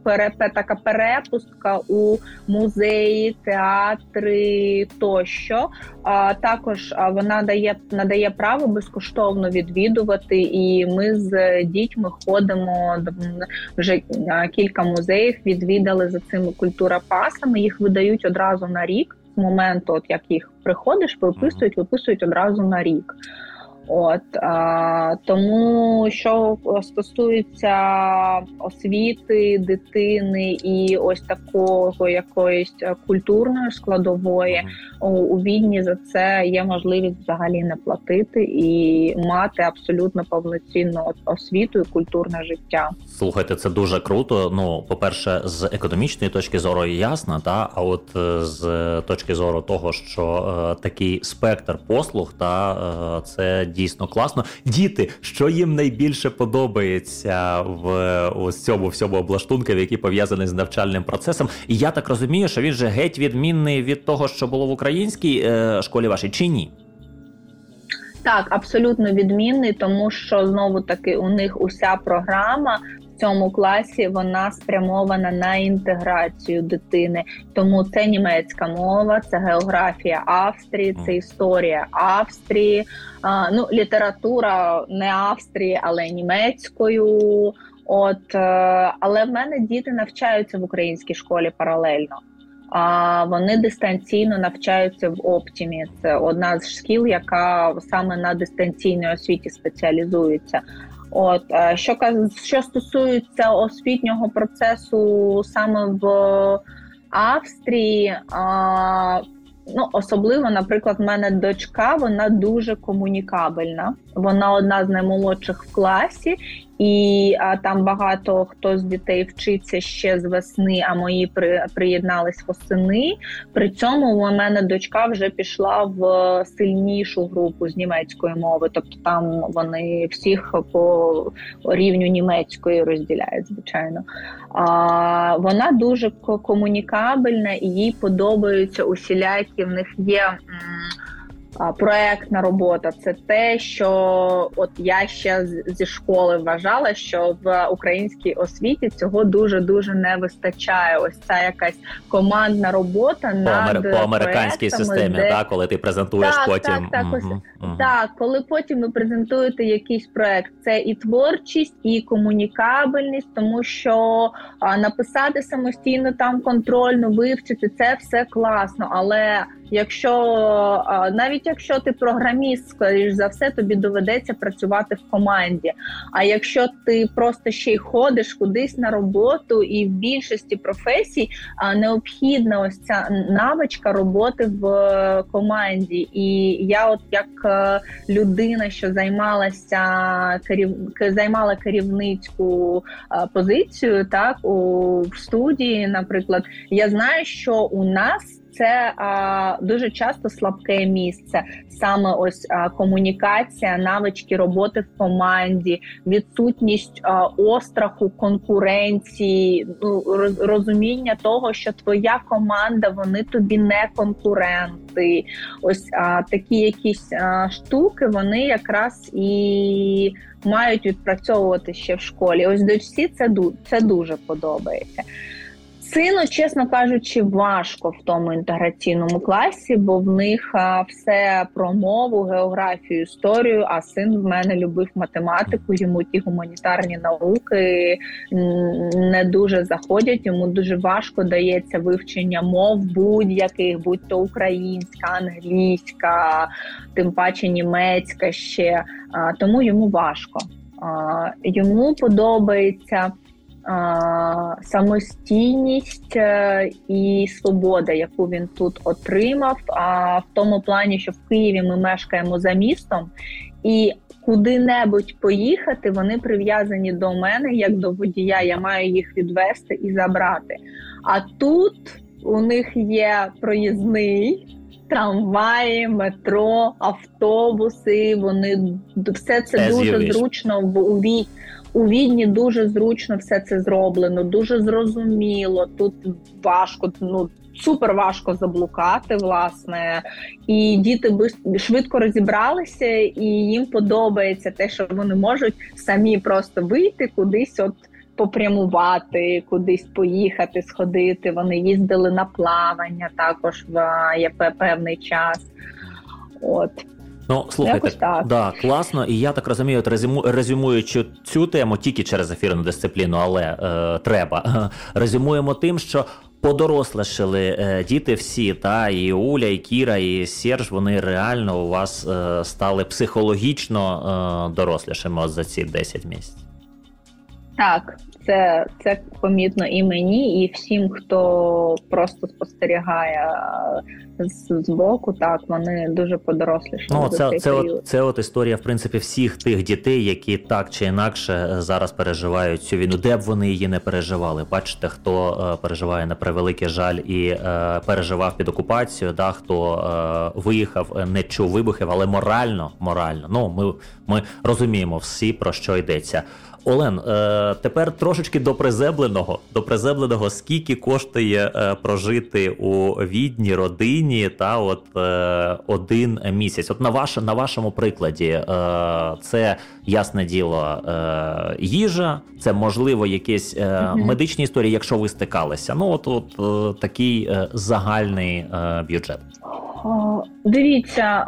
така перепустка у музеї, театри тощо. Також вона дає надає право безкоштовно відвідувати, і ми з дітьми ходимо вже кілька музеїв. Відвідали за цими культура-пасами. Їх видають одразу на рік. З моменту, от як їх приходиш, виписують, виписують одразу на рік. От а, тому, що стосується освіти дитини і ось такого якоїсь культурної складової у, у відні за це є можливість взагалі не платити і мати абсолютно повноцінну освіту і культурне життя. Слухайте, це дуже круто. Ну, по перше, з економічної точки зору ясно, та а от е, з точки зору того, що е, такий спектр послуг, та е, це дійсно класно. Діти, що їм найбільше подобається в ось цьому всьому облаштунку, які пов'язані з навчальним процесом. І я так розумію, що він же геть відмінний від того, що було в українській е, школі вашій, чи ні? Так, абсолютно відмінний, тому що знову таки у них уся програма цьому класі вона спрямована на інтеграцію дитини. Тому це німецька мова, це географія Австрії, це історія Австрії, а, ну література не Австрії, але німецькою. От, е, але в мене діти навчаються в українській школі паралельно. А вони дистанційно навчаються в Оптімі. Це одна з шкіл, яка саме на дистанційній освіті спеціалізується. От е, що що стосується освітнього процесу саме в Австрії, а, ну особливо, наприклад, в мене дочка, вона дуже комунікабельна. Вона одна з наймолодших в класі, і а, там багато хто з дітей вчиться ще з весни, а мої при, приєднались восени. При цьому у мене дочка вже пішла в сильнішу групу з німецької мови, тобто там вони всіх по рівню німецької розділяють, звичайно. А, Вона дуже комунікабельна і їй подобаються усілякі в них є. М- проектна робота це те, що от я ще зі школи вважала, що в українській освіті цього дуже дуже не вистачає. Ось ця якась командна робота по над по американській системі, де... так, коли ти презентуєш так, потім. Так, так, ось, угу. так, коли потім ви презентуєте якийсь проект, це і творчість, і комунікабельність, тому що а, написати самостійно там контрольно вивчити це все класно, але Якщо навіть якщо ти програміст, скоріш за все, тобі доведеться працювати в команді. А якщо ти просто ще й ходиш кудись на роботу, і в більшості професій необхідна ось ця навичка роботи в команді. І я, от як е, людина, що займалася керів... займала керівницьку позицію, так у студії, наприклад, я знаю, що у нас це а, дуже часто слабке місце, саме ось а, комунікація, навички роботи в команді, відсутність а, остраху, конкуренції, ну роз, розуміння того, що твоя команда вони тобі не конкуренти. Ось а, такі якісь а, штуки, вони якраз і мають відпрацьовувати ще в школі. Ось дочці це це дуже подобається. Сину, чесно кажучи, важко в тому інтеграційному класі, бо в них все про мову, географію, історію. А син в мене любив математику. Йому ті гуманітарні науки не дуже заходять. Йому дуже важко дається вивчення мов будь-яких, будь то українська, англійська, тим паче німецька ще. Тому йому важко. Йому подобається самостійність е, і свобода, яку він тут отримав. А в тому плані, що в Києві ми мешкаємо за містом, і куди-небудь поїхати, вони прив'язані до мене як до водія. Я маю їх відвести і забрати. А тут у них є проїзний. Трамваї, метро, автобуси. Вони все це дуже зручно в у Відні дуже зручно все це зроблено, дуже зрозуміло. Тут важко, ну супер важко заблукати, власне, і діти швидко розібралися, і їм подобається те, що вони можуть самі просто вийти кудись, от попрямувати, кудись поїхати, сходити. Вони їздили на плавання також в певний час. От. Ну, слухайте, так. да, класно, і я так розумію, от резюму, резюмуючи цю тему тільки через ефірну дисципліну, але е, треба. Резюмуємо тим, що подорослішили е, діти всі, та і Уля, і Кіра, і Серж, вони реально у вас е, стали психологічно е, дорослішими за ці 10 місяців. Так, це це помітно і мені, і всім, хто просто спостерігає з, з боку. Так вони дуже подоросліші. Ну це це от, це от історія, в принципі, всіх тих дітей, які так чи інакше зараз переживають цю війну, де б вони її не переживали. Бачите, хто е, переживає на превеликий жаль і е, переживав під окупацію, да хто е, виїхав, е, не чув вибухів, але морально, морально, ну ми, ми розуміємо всі про що йдеться. Олен, е, тепер трошечки до приземленого. До приземленого, скільки коштує е, прожити у відні родині та от е, один місяць. От на ваш, на вашому прикладі, це ясне діло їжа, це можливо якісь медичні історії, якщо ви стикалися. Ну от от такий загальний бюджет. Дивіться,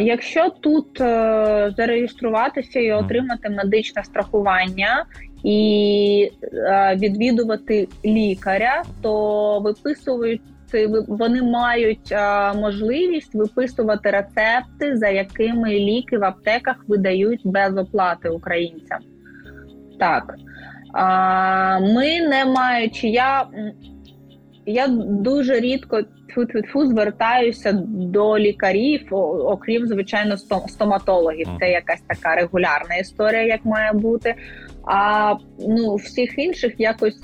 якщо тут е, зареєструватися і отримати медичне страхування і е, відвідувати лікаря, то виписують. Вони мають можливість виписувати рецепти, за якими ліки в аптеках видають без оплати українцям. Так ми не маючи я я дуже рідко тьфу-тьфу-тьфу звертаюся до лікарів, окрім звичайно, стоматологів. Це якась така регулярна історія, як має бути. А ну всіх інших якось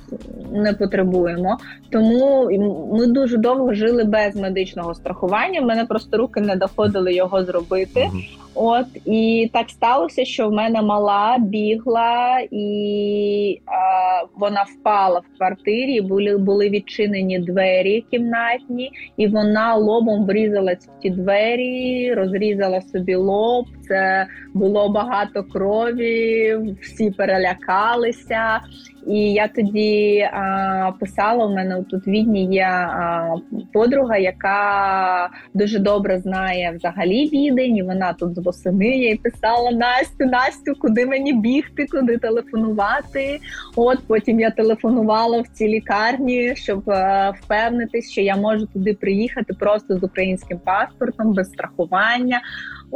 не потребуємо. Тому ми дуже довго жили без медичного страхування. В мене просто руки не доходили його зробити. От і так сталося, що в мене мала бігла, і а, вона впала в квартирі. Були були відчинені двері кімнатні, і вона лобом врізалась в ті двері, розрізала собі лоб. Це було багато крові, всі перелякалися. І я тоді а, писала. У мене тут в Відні є а, подруга, яка дуже добре знає взагалі відень. і Вона тут з восени я їй писала Настю, Настю, куди мені бігти, куди телефонувати. От потім я телефонувала в ці лікарні, щоб а, впевнитись, що я можу туди приїхати просто з українським паспортом без страхування.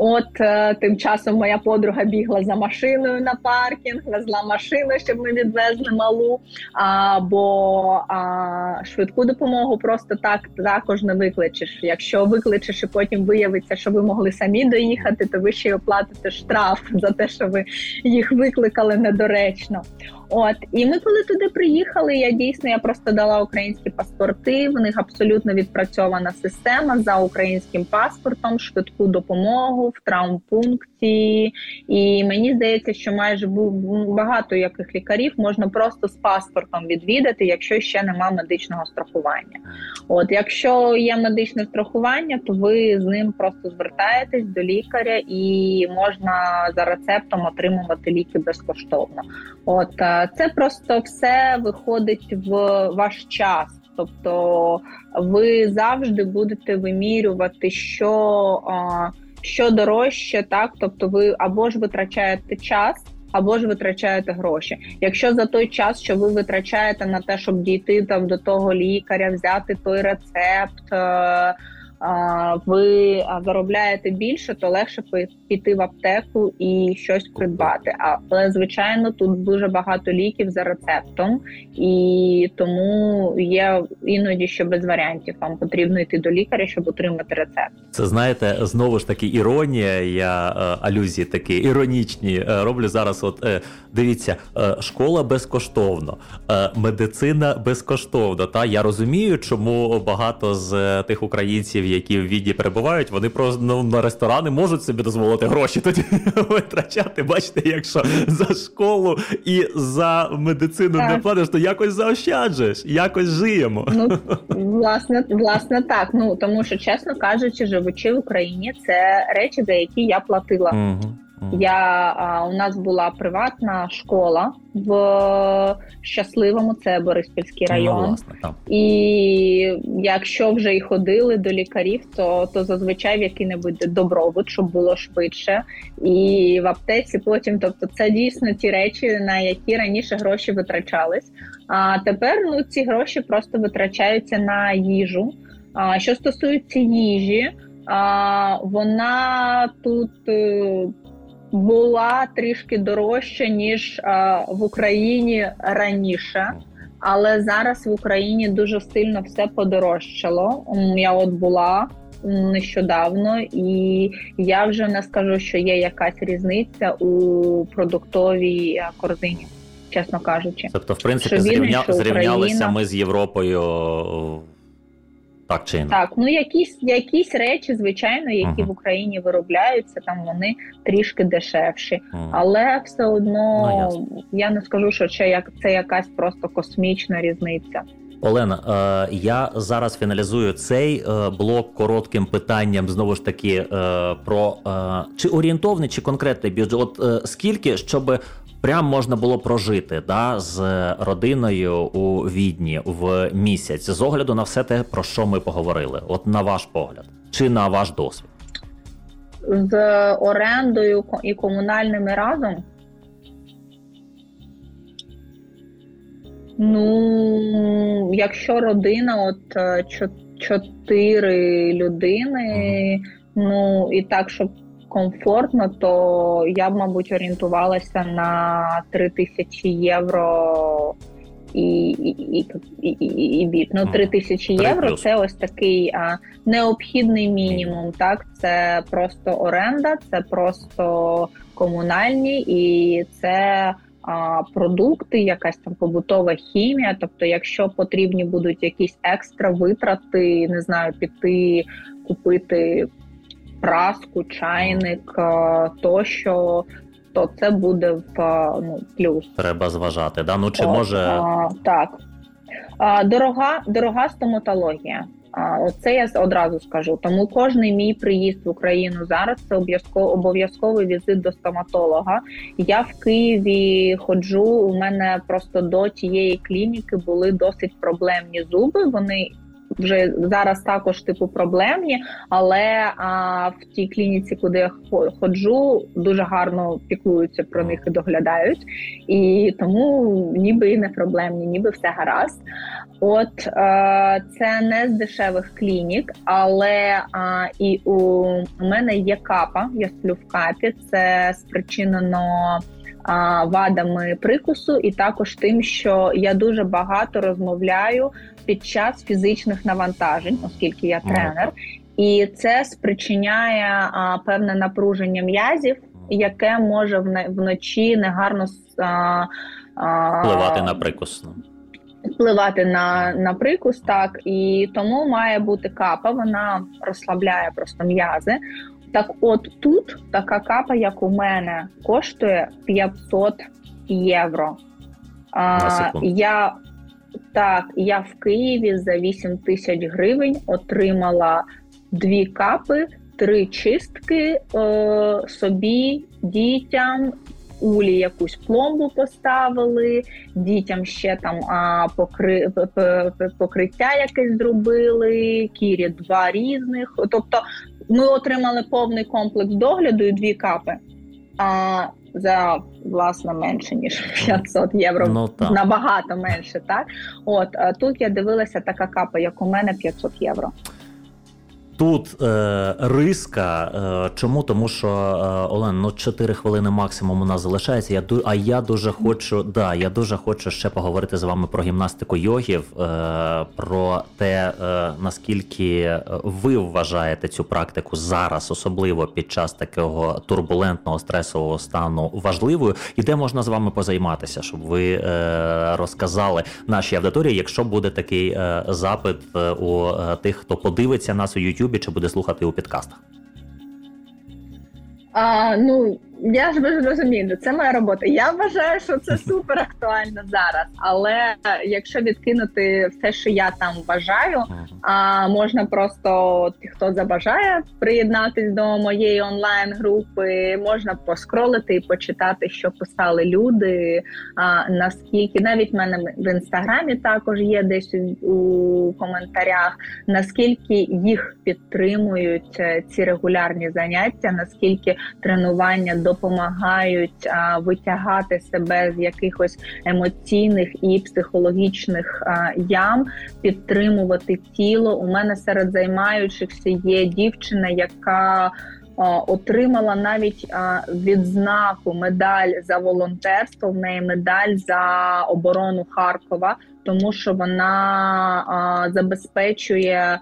От е, тим часом моя подруга бігла за машиною на паркінг, везла машину, щоб ми відвезли малу. Або а, швидку допомогу просто так також не викличеш. Якщо викличеш і потім виявиться, що ви могли самі доїхати, то ви ще й оплатите штраф за те, що ви їх викликали недоречно. От і ми, коли туди приїхали, я дійсно я просто дала українські паспорти. В них абсолютно відпрацьована система за українським паспортом, швидку допомогу в травмпункті. І мені здається, що майже багато яких лікарів можна просто з паспортом відвідати, якщо ще нема медичного страхування. От, якщо є медичне страхування, то ви з ним просто звертаєтесь до лікаря і можна за рецептом отримувати ліки безкоштовно. От це просто все виходить в ваш час. Тобто ви завжди будете вимірювати, що що дорожче, так тобто, ви або ж витрачаєте час, або ж витрачаєте гроші. Якщо за той час, що ви витрачаєте на те, щоб дійти там до того лікаря, взяти той рецепт. Е, ви заробляєте більше, то легше піти в аптеку і щось придбати. Але звичайно, тут дуже багато ліків за рецептом, і тому є іноді що без варіантів. Вам потрібно йти до лікаря, щоб отримати рецепт. Це знаєте, знову ж таки іронія. Я е, алюзії такі іронічні е, роблю зараз. От е, дивіться, школа безкоштовно, медицина безкоштовно. Та я розумію, чому багато з тих українців які в віді перебувають, вони просто ну, на ресторани можуть собі дозволити гроші тоді витрачати. Бачите, якщо за школу і за медицину так. не платиш, то якось заощаджуєш, якось живемо. Ну власне, власне, так. Ну тому що, чесно кажучи, живучи в Україні, це речі, за які я платила. Угу. Я а, у нас була приватна школа в щасливому, це Бориспільський ну, район. Ну, власне, там. І якщо вже й ходили до лікарів, то то зазвичай в який-небудь добробут, щоб було швидше, і в аптеці потім, тобто, це дійсно ті речі, на які раніше гроші витрачались. А тепер ну ці гроші просто витрачаються на їжу. А що стосується їжі, а, вона тут. Е, була трішки дорожча ніж а, в Україні раніше, але зараз в Україні дуже сильно все подорожчало. Я от була нещодавно, і я вже не скажу, що є якась різниця у продуктовій корзині, чесно кажучи. Тобто, в принципі, зрівня... зрівнялися ми з Європою так чи інакше? Так, ну якісь якісь речі, звичайно, які uh-huh. в Україні виробляються, там вони трішки дешевші, uh-huh. але все одно ну, я не скажу, що це як це якась просто космічна різниця. Олена, е, я зараз фіналізую цей е, блок коротким питанням знову ж таки е, про чи орієнтовний, чи конкретний бюджет. От скільки щоб прям можна було прожити да, з родиною у відні в місяць з огляду на все те, про що ми поговорили. От на ваш погляд, чи на ваш досвід? З орендою і комунальними разом. Ну, якщо родина, от е, чотири людини, ну і так, щоб комфортно, то я б, мабуть, орієнтувалася на 3 тисячі євро і і, і, і, і бік. Ну, 3 тисячі євро це ось такий а, необхідний мінімум. Так, це просто оренда, це просто комунальні і це. А, продукти, якась там побутова хімія. Тобто, якщо потрібні будуть якісь екстра витрати, не знаю, піти купити праску, чайник е, тощо, то це буде в е, ну, плюс. Треба зважати. Да? Ну чи О, може а, так а, дорога, дорога стоматологія. Це я одразу скажу. Тому кожний мій приїзд в Україну зараз це обов'язковий візит до стоматолога. Я в Києві ходжу. У мене просто до тієї клініки були досить проблемні зуби. Вони вже зараз також типу проблемні, але а, в тій клініці, куди я ходжу, дуже гарно піклуються про них і доглядають, і тому ніби і не проблемні, ніби все гаразд. От е, це не з дешевих клінік, але а, і у мене є капа. Я сплю в капі. Це спричинено вадами прикусу, і також тим, що я дуже багато розмовляю під час фізичних навантажень, оскільки я тренер, і це спричиняє а, певне напруження м'язів, яке може вночі негарно а, впливати на прикус. Впливати на на прикус, так і тому має бути капа. Вона розслабляє просто м'язи. Так, от тут така капа, як у мене, коштує 500 євро. А, Я так, я в Києві за 8 тисяч гривень отримала дві капи, три чистки е, собі, дітям. Улі якусь пломбу поставили, дітям ще там а, покри, покриття якесь зробили, кірі два різних. Тобто ми отримали повний комплекс догляду і дві капи. А за власне менше ніж 500 євро. Ну, набагато менше. Так от тут я дивилася така капа, як у мене 500 євро. Тут е, риска. Е, чому? Тому що е, Олен, ну 4 хвилини максимум у нас залишається. Я а я дуже хочу, да, я дуже хочу ще поговорити з вами про гімнастику йогів, е, про те, е, наскільки ви вважаєте цю практику зараз, особливо під час такого турбулентного стресового стану важливою, і де можна з вами позайматися, щоб ви е, розказали нашій аудиторії, якщо буде такий е, запит е, у е, тих, хто подивиться нас у Ютубі чи буде слухати у підкастах. А, Ну я ж ви розумієте, це моя робота. Я вважаю, що це супер актуально зараз. Але якщо відкинути все, що я там вважаю, а можна просто хто забажає приєднатись до моєї онлайн-групи, можна поскролити і почитати, що писали люди. А наскільки навіть в мене в інстаграмі також є десь у коментарях, наскільки їх підтримують е, ці регулярні заняття, наскільки тренування допомагають витягати себе з якихось емоційних і психологічних ям, підтримувати тіло. У мене серед займаючихся є дівчина, яка Отримала навіть відзнаку медаль за волонтерство. В неї медаль за оборону Харкова, тому що вона забезпечує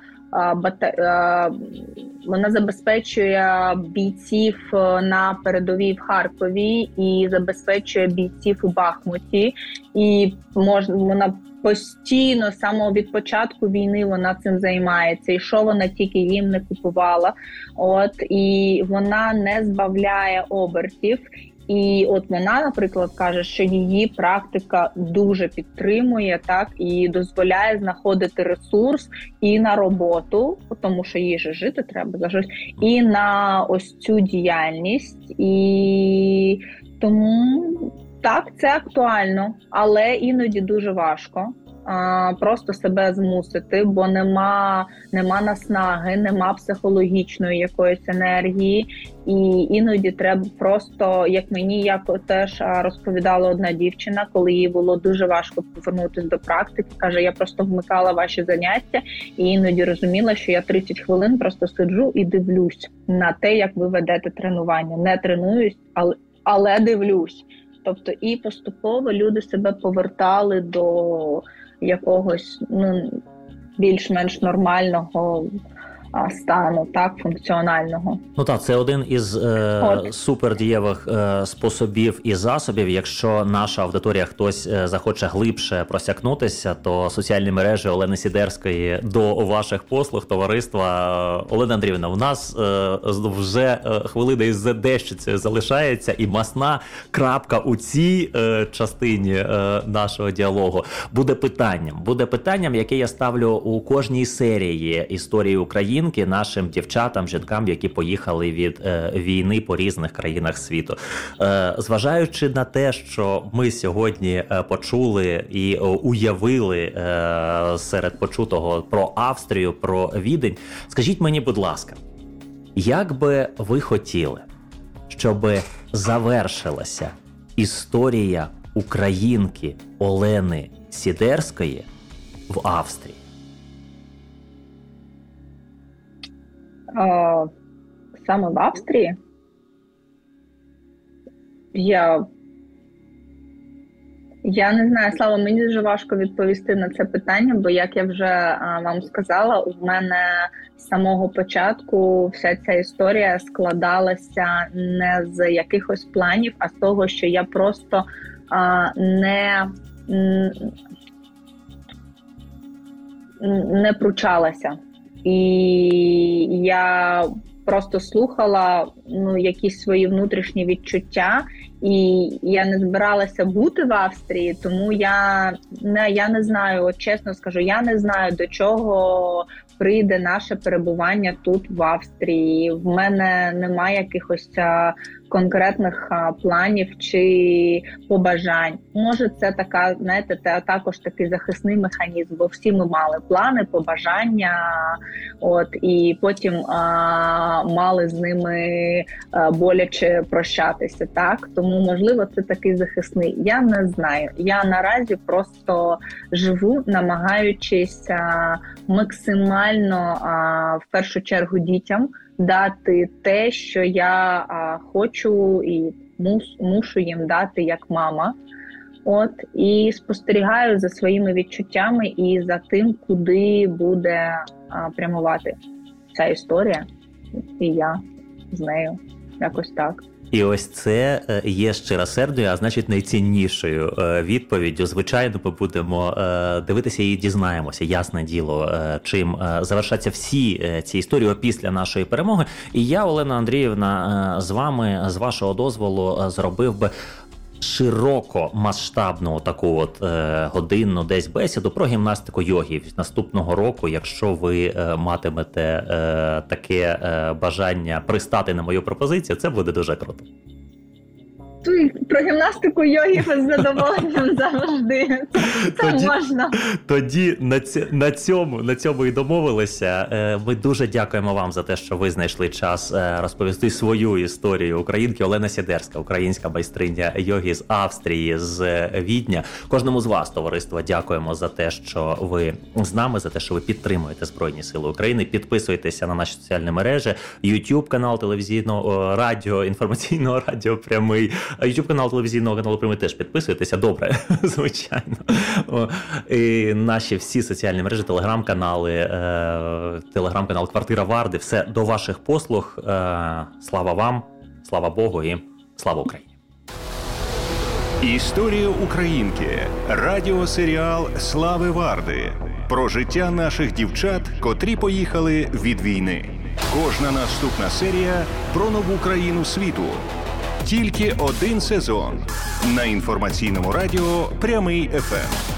вона забезпечує бійців е, на передовій в Харкові і забезпечує бійців у Бахмуті, і можна вона постійно самого від початку війни вона цим займається. І що вона тільки їм не купувала, от і вона не збавляє обертів. І от вона, наприклад, каже, що її практика дуже підтримує так і дозволяє знаходити ресурс і на роботу, тому що їй же жити треба за щось, і на ось цю діяльність, і тому так це актуально, але іноді дуже важко а, просто себе змусити, бо нема нема наснаги, нема психологічної якоїсь енергії, і іноді треба просто, як мені як теж розповідала одна дівчина, коли їй було дуже важко повернутися до практики. каже: я просто вмикала ваші заняття, і іноді розуміла, що я 30 хвилин просто сиджу і дивлюсь на те, як ви ведете тренування. Не тренуюсь, але але дивлюсь. Тобто і поступово люди себе повертали до якогось ну більш-менш нормального стану, так функціонального. Ну так, це один із е, супердієвих е, способів і засобів. Якщо наша аудиторія хтось е, захоче глибше просякнутися, то соціальні мережі Олени Сідерської до ваших послуг товариства Олена Андріївна, у нас е, вже е, хвилина із задещицею залишається, і масна крапка у цій е, частині е, нашого діалогу буде питанням. Буде питанням, яке я ставлю у кожній серії історії України підтримки нашим дівчатам, жінкам, які поїхали від е, війни по різних країнах світу. Е, Зважаючи на те, що ми сьогодні е, почули і е, уявили е, серед почутого про Австрію, про Відень, скажіть мені, будь ласка, як би ви хотіли, щоб завершилася історія українки Олени Сідерської в Австрії? Саме в Австрії. Я я не знаю, Слава, мені дуже важко відповісти на це питання, бо, як я вже а, вам сказала, у мене з самого початку вся ця історія складалася не з якихось планів, а з того, що я просто а, не не пручалася. І я просто слухала ну, якісь свої внутрішні відчуття, і я не збиралася бути в Австрії, тому я не я не знаю, от чесно скажу, я не знаю до чого прийде наше перебування тут в Австрії. В мене немає якихось конкретних а, планів чи побажань. Може, це така, знаєте, це також такий захисний механізм, бо всі ми мали плани, побажання, от і потім а, мали з ними а, боляче прощатися. Так тому можливо це такий захисний. Я не знаю. Я наразі просто живу, намагаючись а, максимально а, в першу чергу дітям дати те, що я а, хочу і мус, мушу їм дати як мама. От і спостерігаю за своїми відчуттями і за тим, куди буде а, прямувати ця історія, і я з нею якось так. І ось це е, є щиросердою, а значить найціннішою е, відповіддю. Звичайно, ми будемо е, дивитися і дізнаємося, ясне діло, чим завершаться всі ці історії після нашої перемоги. І я, Олена Андріївна, з вами з вашого дозволу зробив би широко масштабну таку от е, годинну десь бесіду про гімнастику йоги наступного року, якщо ви е, матимете е, таке е, бажання пристати на мою пропозицію, це буде дуже круто про гімнастику йоги з задоволенням завжди. Це тоді, можна. Тоді на ці, на цьому на цьому і домовилися. Е, ми дуже дякуємо вам за те, що ви знайшли час е, розповісти свою історію українки Олена Сідерська, українська майстриня йоги з Австрії, з е, Відня. Кожному з вас, товариство, дякуємо за те, що ви з нами, за те, що ви підтримуєте Збройні Сили України. Підписуйтеся на наші соціальні мережі, YouTube канал телевізійного радіо, інформаційного радіо прямий. YouTube канал телевізійного каналу Прямий теж підписуйтеся. Добре, звичайно. І Наші всі соціальні мережі, телеграм-канали, е, телеграм-канал Квартира Варди. Все до ваших послуг. Е, слава вам, слава Богу і слава Україні. Історія Українки. Радіосеріал Слави Варди. Про життя наших дівчат, котрі поїхали від війни. Кожна наступна серія про нову країну світу. Тільки один сезон на інформаційному радіо Прямий ефем.